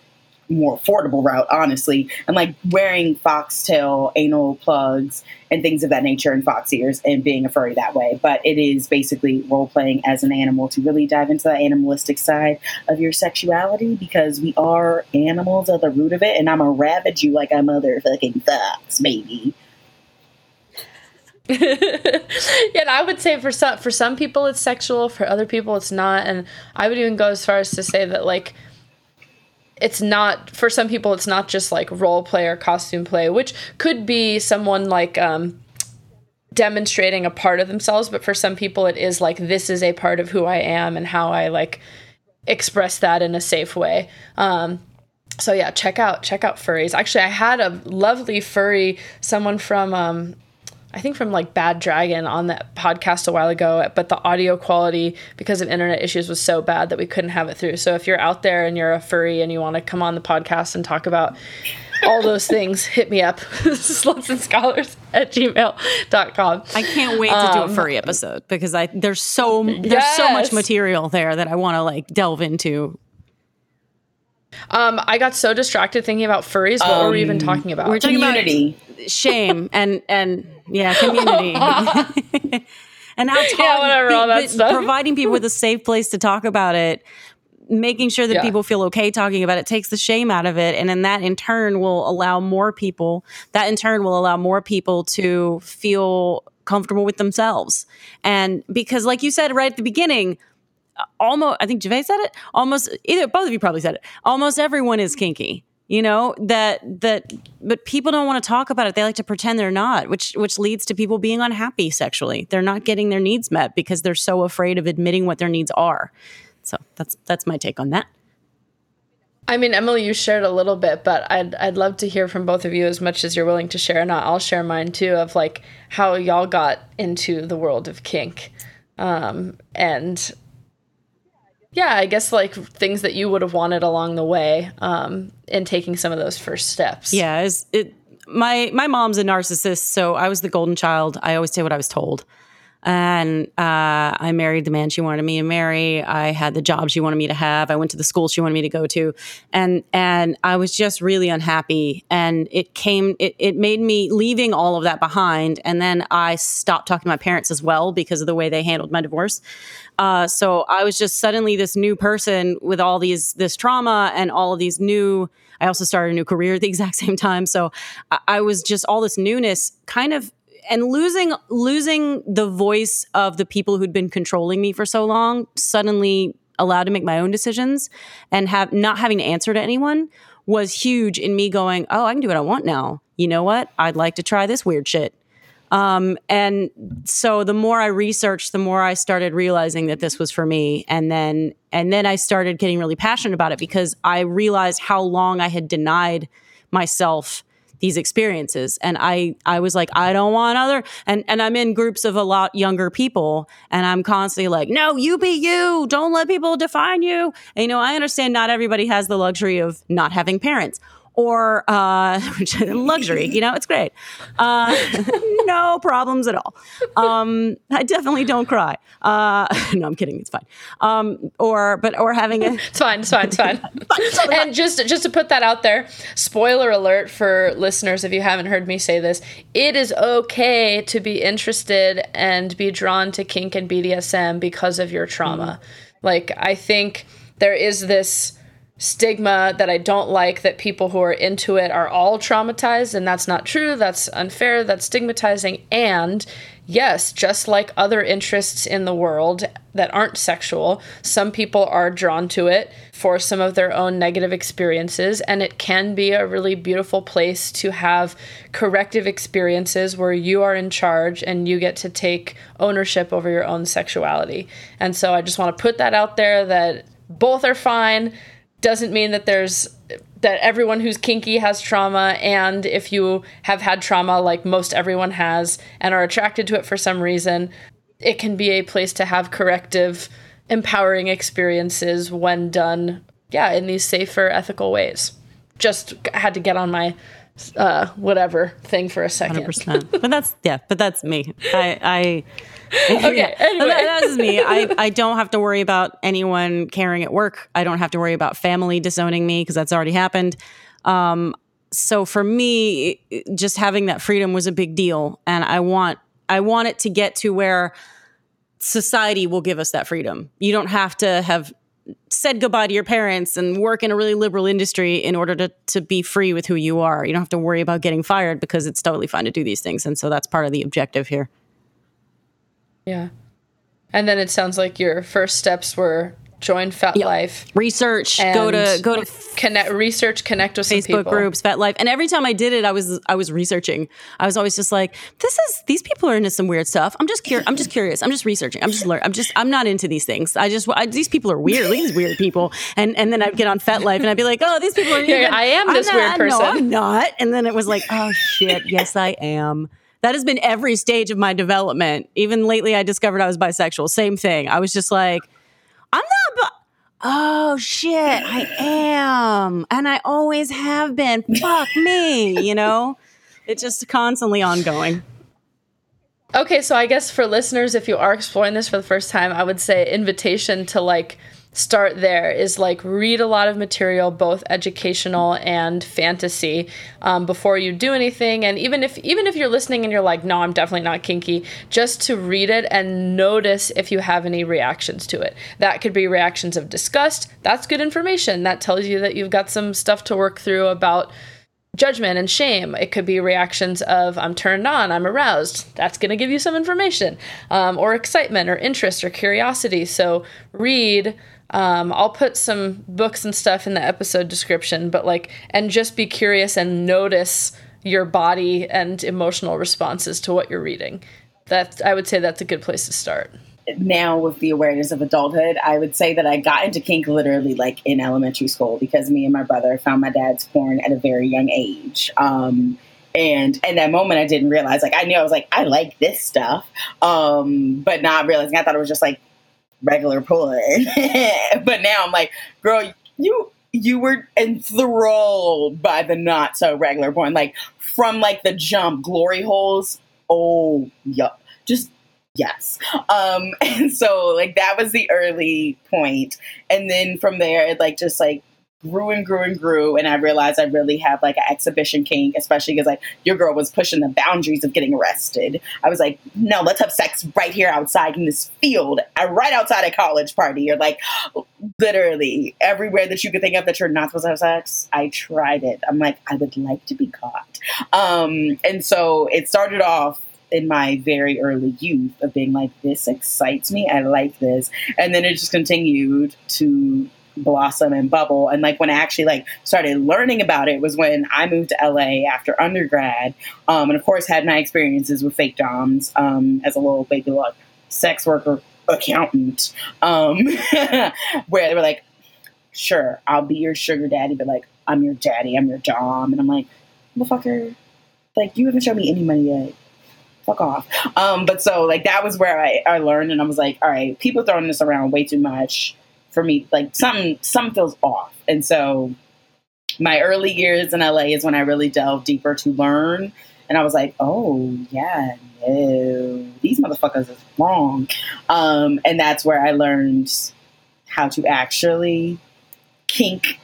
more affordable route, honestly, and like wearing foxtail anal plugs and things of that nature and fox ears and being a furry that way. But it is basically role playing as an animal to really dive into the animalistic side of your sexuality because we are animals at the root of it, and I'm a ravage you like a motherfucking fox, baby. yeah, I would say for some for some people it's sexual, for other people it's not, and I would even go as far as to say that like it's not for some people it's not just like role play or costume play which could be someone like um, demonstrating a part of themselves but for some people it is like this is a part of who i am and how i like express that in a safe way. Um, so yeah check out check out furries. Actually i had a lovely furry someone from um, I think from like Bad Dragon on that podcast a while ago, but the audio quality because of internet issues was so bad that we couldn't have it through. So if you're out there and you're a furry and you want to come on the podcast and talk about all those things, hit me up. Sluts and scholars at gmail.com. I can't wait to do a um, furry episode because I there's so there's yes. so much material there that I want to like delve into um, I got so distracted thinking about furries. What um, were we even um, talking about? We're talking community, about shame, and and yeah, community, and how talk, yeah, whatever, all that stuff. providing people with a safe place to talk about it, making sure that yeah. people feel okay talking about it takes the shame out of it, and then that in turn will allow more people. That in turn will allow more people to feel comfortable with themselves, and because, like you said right at the beginning almost I think Jave said it. Almost either both of you probably said it. Almost everyone is kinky. You know that that, but people don't want to talk about it. They like to pretend they're not, which which leads to people being unhappy sexually. They're not getting their needs met because they're so afraid of admitting what their needs are. So that's that's my take on that. I mean, Emily, you shared a little bit, but I'd I'd love to hear from both of you as much as you're willing to share. And I'll share mine too of like how y'all got into the world of kink, um, and yeah, I guess like things that you would have wanted along the way um, in taking some of those first steps. Yeah, it my my mom's a narcissist, so I was the golden child. I always say what I was told and uh, I married the man she wanted me to marry. I had the job she wanted me to have. I went to the school she wanted me to go to, and and I was just really unhappy. And it came, it, it made me leaving all of that behind. And then I stopped talking to my parents as well because of the way they handled my divorce. Uh, so I was just suddenly this new person with all these this trauma and all of these new. I also started a new career at the exact same time. So I, I was just all this newness kind of and losing losing the voice of the people who'd been controlling me for so long suddenly allowed to make my own decisions and have not having to answer to anyone was huge in me going oh i can do what i want now. You know what? I'd like to try this weird shit. Um, and so the more I researched, the more I started realizing that this was for me. And then, and then I started getting really passionate about it because I realized how long I had denied myself these experiences. And i i was like i don't want other and and i'm in groups of a lot younger people and i'm constantly like no you be you. Don't let people define you. And you know i understand not everybody has the luxury of not having parents or uh, luxury. You know, it's great. Uh, no problems at all. Um, I definitely don't cry. Uh, no, I'm kidding. It's fine. Um, or but or having a it's fine. It's fine. It's fine. and just just to put that out there, spoiler alert for listeners if you haven't heard me say this, it is okay to be interested and be drawn to kink and BDSM because of your trauma. Mm. Like I think there is this stigma that I don't like that people who are into it are all traumatized, and that's not true. That's unfair. That's stigmatizing. And yes, just like other interests in the world that aren't sexual, some people are drawn to it for some of their own negative experiences, and it can be a really beautiful place to have corrective experiences where you are in charge and you get to take ownership over your own sexuality. And so I just want to put that out there that both are fine doesn't mean that there's that everyone who's kinky has trauma and if you have had trauma like most everyone has and are attracted to it for some reason it can be a place to have corrective empowering experiences when done yeah in these safer ethical ways. Just had to get on my uh, whatever thing for a second 100% but that's yeah but that's me i i okay. yeah. Anyway. That, that's me. I, I don't have to worry about anyone caring at work. I don't have to worry about family disowning me because that's already happened. Um, so for me, just having that freedom was a big deal, and I want I want it to get to where society will give us that freedom. You don't have to have said goodbye to your parents and work in a really liberal industry in order to to be free with who you are. You don't have to worry about getting fired because it's totally fine to do these things, and so that's part of the objective here. Yeah. And then it sounds like your first steps were join FetLife, yep. research, go to go to connect, research, connect with Facebook groups, FetLife, and every time I did it, I was I was researching. I was always just like, this is these people are into some weird stuff. I'm just curious. I'm just curious. I'm just researching. I'm just learning. I'm just I'm not into these things. I just I, these people are weird. these weird people, and and then I'd get on FetLife and I'd be like, oh, these people are. Yeah, I am this not, weird person. No, I'm not. And then it was like, oh shit, yes, I am that has been every stage of my development. Even lately, I discovered I was bisexual. Same thing. I was just like, I'm not. Bi- oh shit, I am, and I always have been. Fuck me, you know. It's just constantly ongoing. Okay, so I guess for listeners, if you are exploring this for the first time, I would say invitation to like start there is like read a lot of material both educational and fantasy um, before you do anything and even if even if you're listening and you're like no i'm definitely not kinky just to read it and notice if you have any reactions to it that could be reactions of disgust that's good information that tells you that you've got some stuff to work through about judgment and shame. It could be reactions of I'm turned on, I'm aroused. That's going to give you some information, um, or excitement, or interest, or curiosity. So read, um, I'll put some books and stuff in the episode description, but like, and just be curious and notice your body and emotional responses to what you're reading. That I would say that's a good place to start. Now, with the awareness of adulthood, I would say that I got into kink literally like in elementary school because me and my brother found my dad's porn at a very young age. Um, and in that moment, I didn't realize, like, I knew I was like, I like this stuff, um, but not realizing I thought it was just like regular porn. but now I'm like, girl, you you were enthralled by the not so regular porn. Like from like the jump, glory holes. Oh yeah. Just yes. Um and so like that was the early point. And then from there it like just like grew and grew and grew and i realized i really have like an exhibition kink especially because like your girl was pushing the boundaries of getting arrested. I was like no let's have sex right here outside in this field uh, right outside a college party or like literally everywhere that you could think of that you're not supposed to have sex i tried it. I'm like i would like to be caught. Um and so it started off in my very early youth of being like this excites me. I like this. And then it just continued to blossom and bubble. And like when I actually like started learning about it was when I moved to LA after undergrad. Um, and of course had my experiences with fake doms um, as a little baby like sex worker accountant, um, where they were like, sure, I'll be your sugar daddy, but like I'm your daddy, I'm your dom. And I'm like, motherfucker, like you haven't shown me any money yet fuck off. Um, but so like that was where I, I learned and I was like, all right, people throwing this around way too much for me. Like something something feels off. And so my early years in LA is when I really delved deeper to learn. And I was like, oh yeah, no, these motherfuckers is wrong. Um, and that's where I learned how to actually kink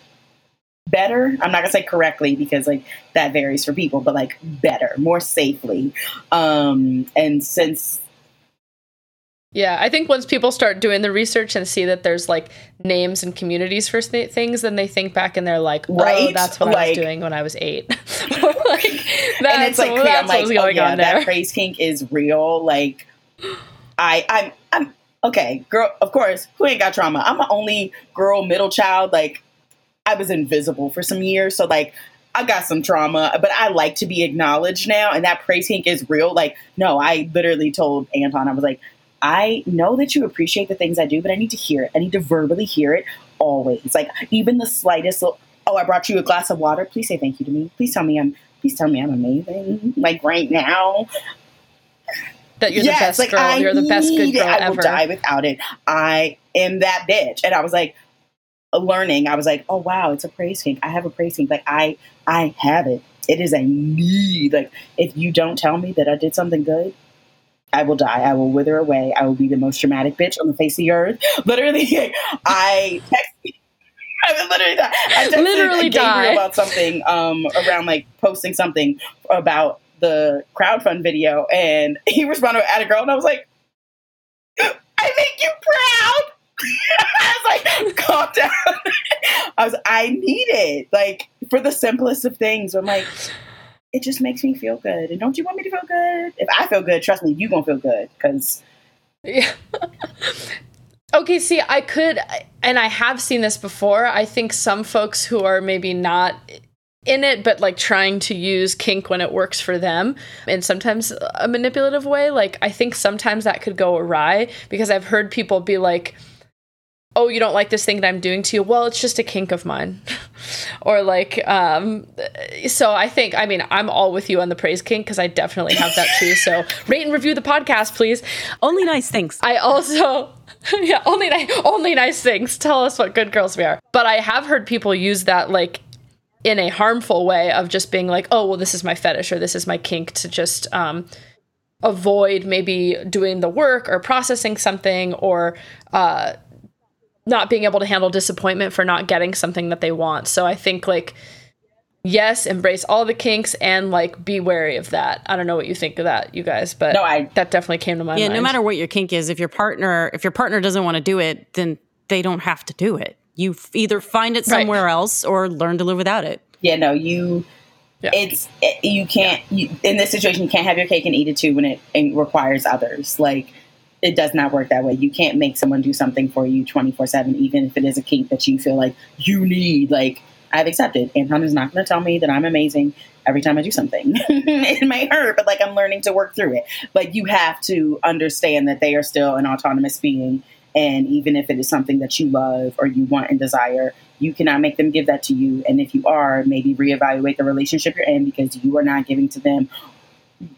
better. I'm not gonna say correctly because like that varies for people, but like better, more safely. Um, and since yeah, I think once people start doing the research and see that there's like names and communities for th- things, then they think back and they're like, "Oh, Right? that's what I was doing when I was eight. like, and it's like that's I'm like, what's oh going yeah, on that there. praise kink is real. Like, I, I'm, I'm okay, girl. Of course, who ain't got trauma? I'm the only girl, middle child. Like, I was invisible for some years, so like, I got some trauma, but I like to be acknowledged now. And that praise kink is real. Like, no, I literally told Anton, I was like, I know that you appreciate the things I do, but I need to hear it. I need to verbally hear it always. Like, even the slightest. little- Oh, I brought you a glass of water. Please say thank you to me. Please tell me I'm. Please tell me I'm amazing. Like right now, that you're Yes, the best like, girl. I you're the best good need it. girl I will ever. die without it. I am that bitch. And I was like, learning. I was like, oh wow, it's a praise kink. I have a praise kink. Like I, I have it. It is a need. Like if you don't tell me that I did something good, I will die. I will wither away. I will be the most dramatic bitch on the face of the earth. Literally, I text. I would literally die. I texted Literally Gabriel about something um, around like posting something about the crowdfund video, and he responded at a girl, and I was like, "I make you proud." I was like, "Calm down." I was, I need it, like for the simplest of things. I'm like, it just makes me feel good, and don't you want me to feel good? If I feel good, trust me, you gonna feel good because Yeah. okay, see, I could, and I have seen this before. I think some folks who are maybe not in it, but like trying to use kink when it works for them and sometimes a manipulative way, like I think sometimes that could go awry because I've heard people be like, oh you don't like this thing that i'm doing to you well it's just a kink of mine or like um so i think i mean i'm all with you on the praise kink because i definitely have that too so rate and review the podcast please Only nice things. I also yeah, only ni- only nice things. Tell us what good girls we are. But I have heard people use that like in a harmful way of just being like, "Oh, well this is my fetish or this is my kink" to just um avoid maybe doing the work or processing something or uh not being able to handle disappointment for not getting something that they want. So I think like yes, embrace all the kinks and like be wary of that. I don't know what you think of that, you guys, but No, I- that definitely came to my Yeah, mind. Yeah, no matter what your kink is, if your partner if your partner doesn't want to do it, then they don't have to do it. You f- either find it Right. somewhere else or learn to live without it. yeah, no, you. Yeah. It's it, you can't you, in this situation. You can't have your cake and eat it too when it, it requires others. Like it does not work that way. You can't make someone do something for you twenty four seven, even if it is a kink that you feel like you need. Like I've accepted. Anton is not going to tell me that I'm amazing every time I do something. it may hurt, but like I'm learning to work through it. But you have to understand that they are still an autonomous being, and even if it is something that you love or you want and desire, you cannot make them give that to you. And if you are, maybe reevaluate the relationship you're in because you are not giving to them.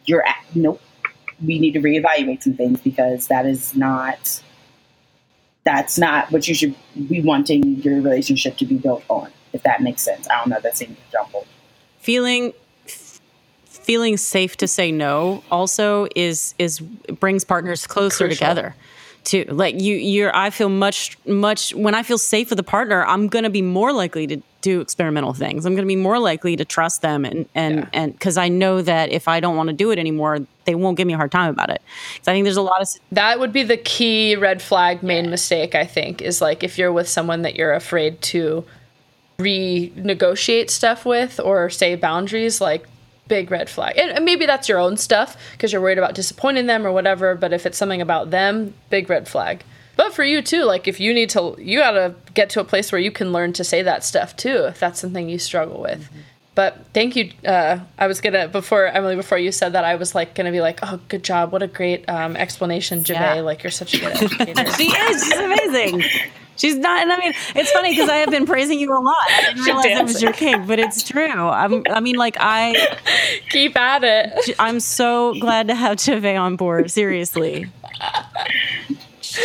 You're at, nope. We need to reevaluate some things because that is not. That's not what you should be wanting your relationship to be built on. If that makes sense, I don't know. That seems jumbled. Feeling f- feeling safe to say no also is is brings partners closer Crucial. together. Too like you you're I feel much much when I feel safe with a partner, I'm going to be more likely to do experimental things. I'm going to be more likely to trust them and and Yeah. and cuz I know that if I don't want to do it anymore, they won't give me a hard time about it. Because I think there's a lot of that would be the key red flag main mistake i think is like if you're with someone that you're afraid to renegotiate stuff with or say boundaries like big red flag and, and maybe that's your own stuff because you're worried about disappointing them or whatever but if it's something about them big red flag But for you too, like if you need to, you gotta get to a place where you can learn to say that stuff too, if that's something you struggle with. Mm-hmm. But thank you. Uh, I was gonna before Emily, before you said that, I was like gonna be like, "Oh, good job! What a great um, explanation, Jave. Yeah. Like you're such a good educator." she is. She's amazing. She's not, and I mean, it's funny because I have been praising you a lot. I didn't realize it was your kink, but it's true. I'm, I mean, like I keep at it. I'm so glad to have Jave on board. Seriously,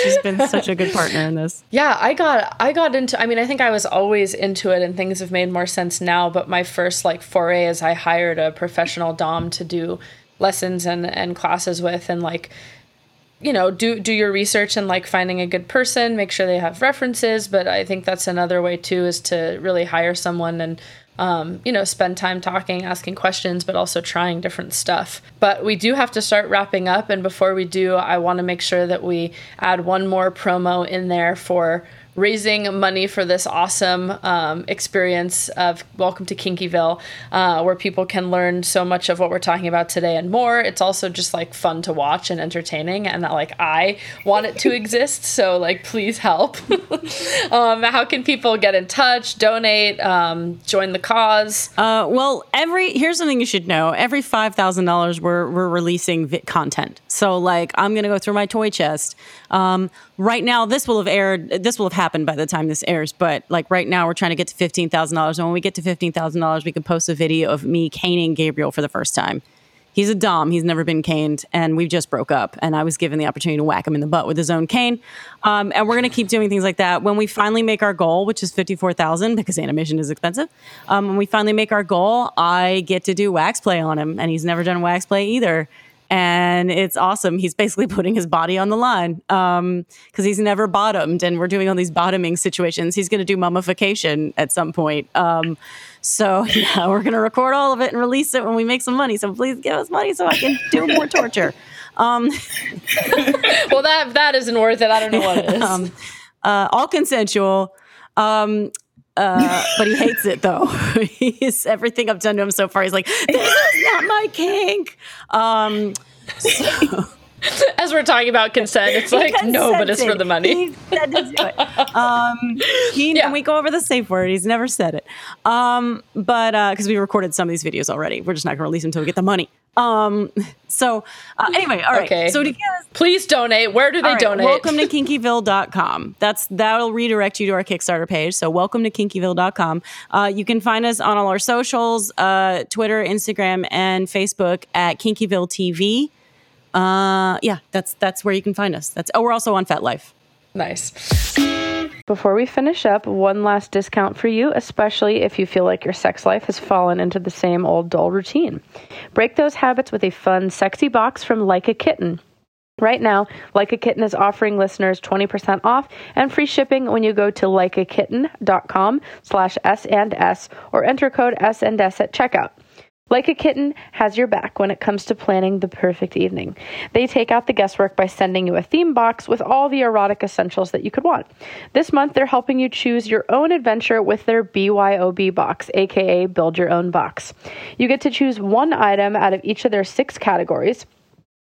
she's been such a good partner in this. Yeah, I got I got into I mean, I think I was always into it and things have made more sense now, but my first like foray is I hired a professional dom to do lessons and and classes with and like you know do do your research and like finding a good person make sure they have references but i think that's another way too is to really hire someone and um, you know spend time talking asking questions but also trying different stuff. But we do have to start wrapping up and before we do i want to make sure that we add one more promo in there for raising money for this awesome um, experience of Welcome to Kinkyville, uh, where people can learn so much of what we're talking about today and more. It's also just like fun to watch and entertaining, and that like I want it to exist. So like, please help. um, how can people get in touch, donate, um, join the cause? Uh, well, every here's something you should know: every five thousand dollars, we're we're releasing vi- content. So like, I'm gonna go through my toy chest. Um, right now, this will have aired. This will have happened by the time this airs. But like right now, we're trying to get to fifteen thousand dollars. And when we get to fifteen thousand dollars, we can post a video of me caning Gabriel for the first time. He's a dom. He's never been caned, and we just broke up. And I was given the opportunity to whack him in the butt with his own cane. Um, and we're going to keep doing things like that. When we finally make our goal, which is fifty four thousand, because animation is expensive. Um, when we finally make our goal, I get to do wax play on him, and he's never done wax play either and it's awesome. He's basically putting his body on the line because um, he's never bottomed, and we're doing all these bottoming situations. He's going to do mummification at some point. Um, so yeah, we're going to record all of it and release it when we make some money. So please give us money so I can do more torture. Um, well, that that isn't worth it. I don't know what it is. Um, uh, all consensual. Um, uh, but he hates it though. he's everything I've done to him so far. He's like, "This is not my kink." Um, so. As we're talking about consent, it's like no, but it's for the money. He said to do it. Um, he, yeah. we go over the safe word. He's never said it. Um, but because uh, we recorded some of these videos already, we're just not going to release them until we get the money. Um, so uh, anyway, all right. Okay. So to please donate. Where do they right, donate? Welcome to kinkyville.com. That's that'll redirect you to our Kickstarter page. So welcome to kinkyville.com. Uh, you can find us on all our socials, uh, Twitter, Instagram, and Facebook at Kinkyville TV. Uh, yeah, that's that's where you can find us. That's oh, we're also on FetLife. Nice. Before we finish up, one last discount for you, especially if you feel like your sex life has fallen into the same old dull routine. Break those habits with a fun, sexy box from Like a Kitten. Right now, Like a Kitten is offering listeners 20% off and free shipping when you go to likeakitten.com slash S and S or enter code S and S at checkout. Like a Kitten has your back when it comes to planning the perfect evening. They take out the guesswork by sending you a theme box with all the erotic essentials that you could want. This month, they're helping you choose your own adventure with their BYOB box, aka Build Your Own Box. You get to choose one item out of each of their six categories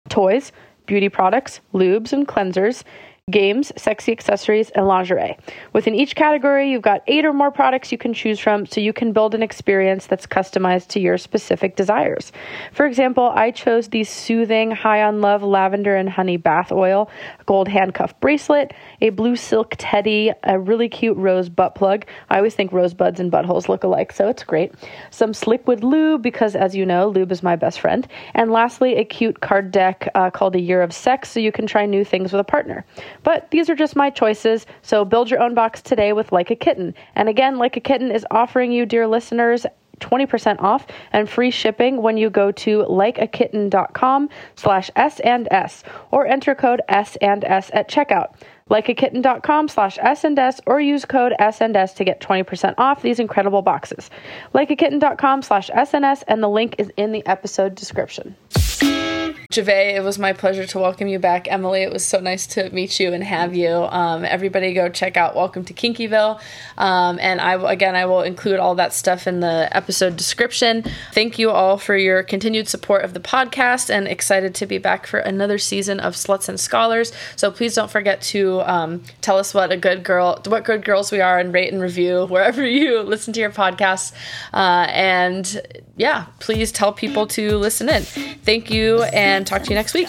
toys, beauty products, lubes, and cleansers games, sexy accessories, and lingerie. Within each category, you've got eight or more products you can choose from so you can build an experience that's customized to your specific desires. For example, I chose the soothing High on Love lavender and honey bath oil, a gold handcuff bracelet, a blue silk teddy, a really cute rose butt plug. I always think rosebuds and buttholes look alike, so it's great. Some Sliquid lube, because as you know, lube is my best friend. And lastly, a cute card deck uh, called A Year of Sex so you can try new things with a partner. But these are just my choices, so build your own box today with Like a Kitten. And again, Like a Kitten is offering you, dear listeners, 20% off and free shipping when you go to likeakitten.com slash S and S or enter code S and S at checkout. Likeakitten.com slash S and S or use code S and S to get 20% off these incredible boxes. Likeakitten.com slash S and S and the link is in the episode description. Jave, it was my pleasure to welcome you back. Emily, it was so nice to meet you and have you. Um, everybody go check out Welcome to Kinkyville. Um, and I again, I will include all that stuff in the episode description. Thank you all for your continued support of the podcast and excited to be back for another season of Sluts and Scholars. So please don't forget to um, tell us what a good girl, what good girls we are and rate and review wherever you listen to your podcasts. Uh, and yeah, please tell people to listen in. Thank you and talk to you next week.